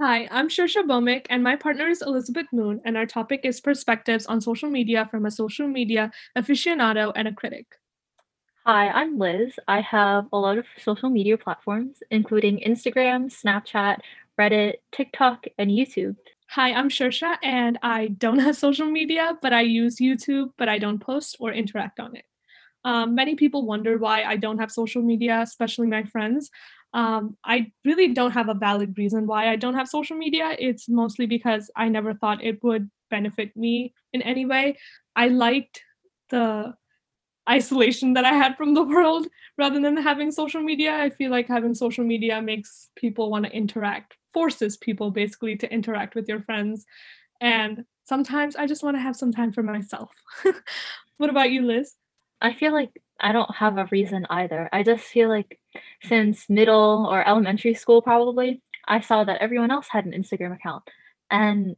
Hi, I'm Shersha Bomik, and my partner is Elizabeth Moon, and our topic is perspectives on social media from a social media aficionado and a critic. Hi, I'm Liz. I have a lot of social media platforms, including Instagram, Snapchat, Reddit, TikTok, and YouTube. Hi, I'm Shersha, and I don't have social media, but I use YouTube, but I don't post or interact on it. Um, many people wonder why I don't have social media, especially my friends. Um, I really don't have a valid reason why I don't have social media. It's mostly because I never thought it would benefit me in any way. I liked the isolation that I had from the world rather than having social media. I feel like having social media makes people want to interact, forces people basically to interact with your friends. And sometimes I just want to have some time for myself. what about you, Liz? I feel like I don't have a reason either. I just feel like since middle or elementary school, probably, I saw that everyone else had an Instagram account. And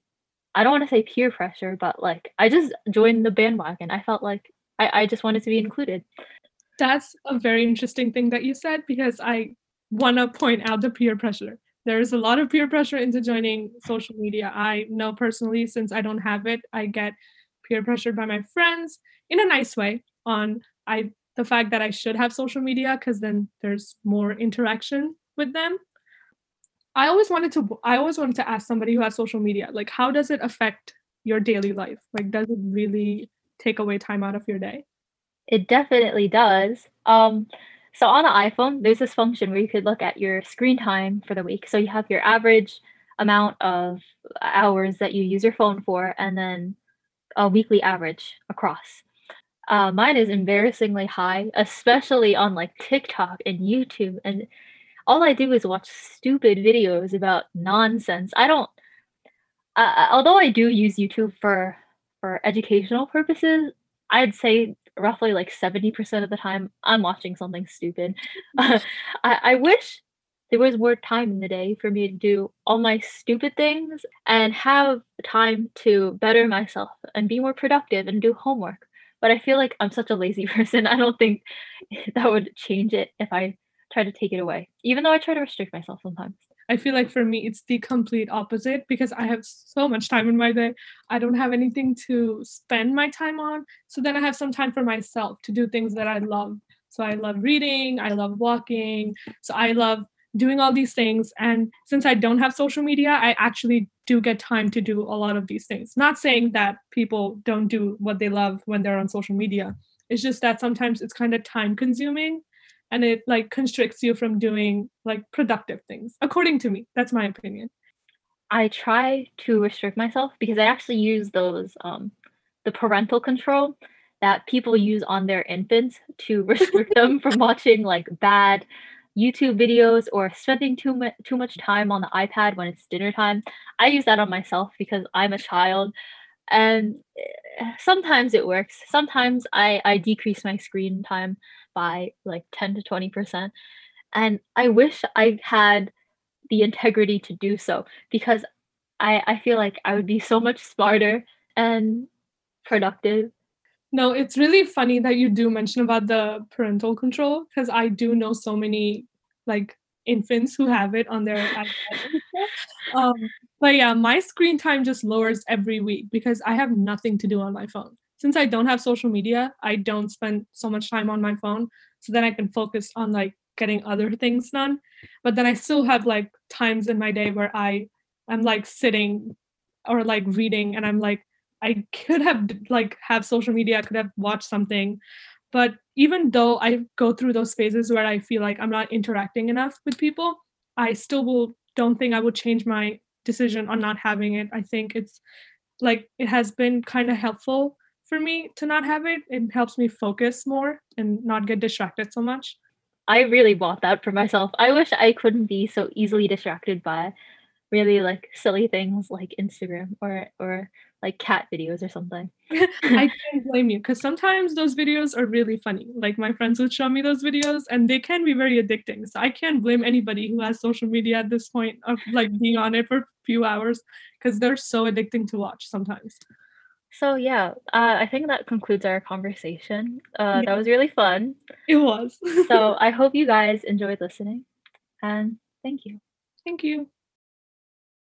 I don't want to say peer pressure, but like I just joined the bandwagon. I felt like I, I just wanted to be included. That's a very interesting thing that you said because I want to point out the peer pressure. There's a lot of peer pressure into joining social media. I know personally, since I don't have it, I get peer pressured by my friends in a nice way on I the fact that I should have social media because then there's more interaction with them. I always wanted to I always wanted to ask somebody who has social media, like how does it affect your daily life? Like does it really take away time out of your day? It definitely does. Um, so on the iPhone, there's this function where you could look at your screen time for the week. So you have your average amount of hours that you use your phone for, and then a weekly average across. Uh, mine is embarrassingly high, especially on like TikTok and YouTube. And all I do is watch stupid videos about nonsense. I don't, uh, although I do use YouTube for for educational purposes, I'd say roughly like 70% of the time I'm watching something stupid. I, I wish there was more time in the day for me to do all my stupid things and have time to better myself and be more productive and do homework. But I feel like I'm such a lazy person. I don't think that would change it if I try to take it away, even though I try to restrict myself sometimes. I feel like for me, it's the complete opposite because I have so much time in my day. I don't have anything to spend my time on. So then I have some time for myself to do things that I love. So I love reading, I love walking. So I love doing all these things. And since I don't have social media, I actually do get time to do a lot of these things. Not saying that people don't do what they love when they're on social media. It's just that sometimes it's kind of time consuming and it like constricts you from doing like productive things according to me that's my opinion i try to restrict myself because i actually use those um the parental control that people use on their infants to restrict them from watching like bad YouTube videos or spending too much too much time on the iPad when it's dinner time. I use that on myself because I'm a child and eh, sometimes it works. Sometimes I I decrease my screen time by like 10 to 20%. And I wish I had the integrity to do so because I, I feel like I would be so much smarter and productive. No, it's really funny that you do mention about the parental control because I do know so many like infants who have it on their um, but yeah, my screen time just lowers every week because I have nothing to do on my phone since I don't have social media, I don't spend so much time on my phone. So then I can focus on like getting other things done. But then I still have like times in my day where I am like sitting or like reading and I'm like, I could have like have social media, I could have watched something. But even though I go through those phases where I feel like I'm not interacting enough with people, I still will don't think I would change my decision on not having it. I think it's like it has been kind of helpful for me to not have it. It helps me focus more and not get distracted so much. I really want that for myself. I wish I couldn't be so easily distracted by really like silly things like Instagram or or like cat videos or something. I can't blame you because sometimes those videos are really funny. Like my friends would show me those videos and they can be very addicting. So I can't blame anybody who has social media at this point of like being on it for a few hours because they're so addicting to watch sometimes. So yeah, uh, I think that concludes our conversation. Uh, yeah. That was really fun. It was. so I hope you guys enjoyed listening, and thank you. Thank you.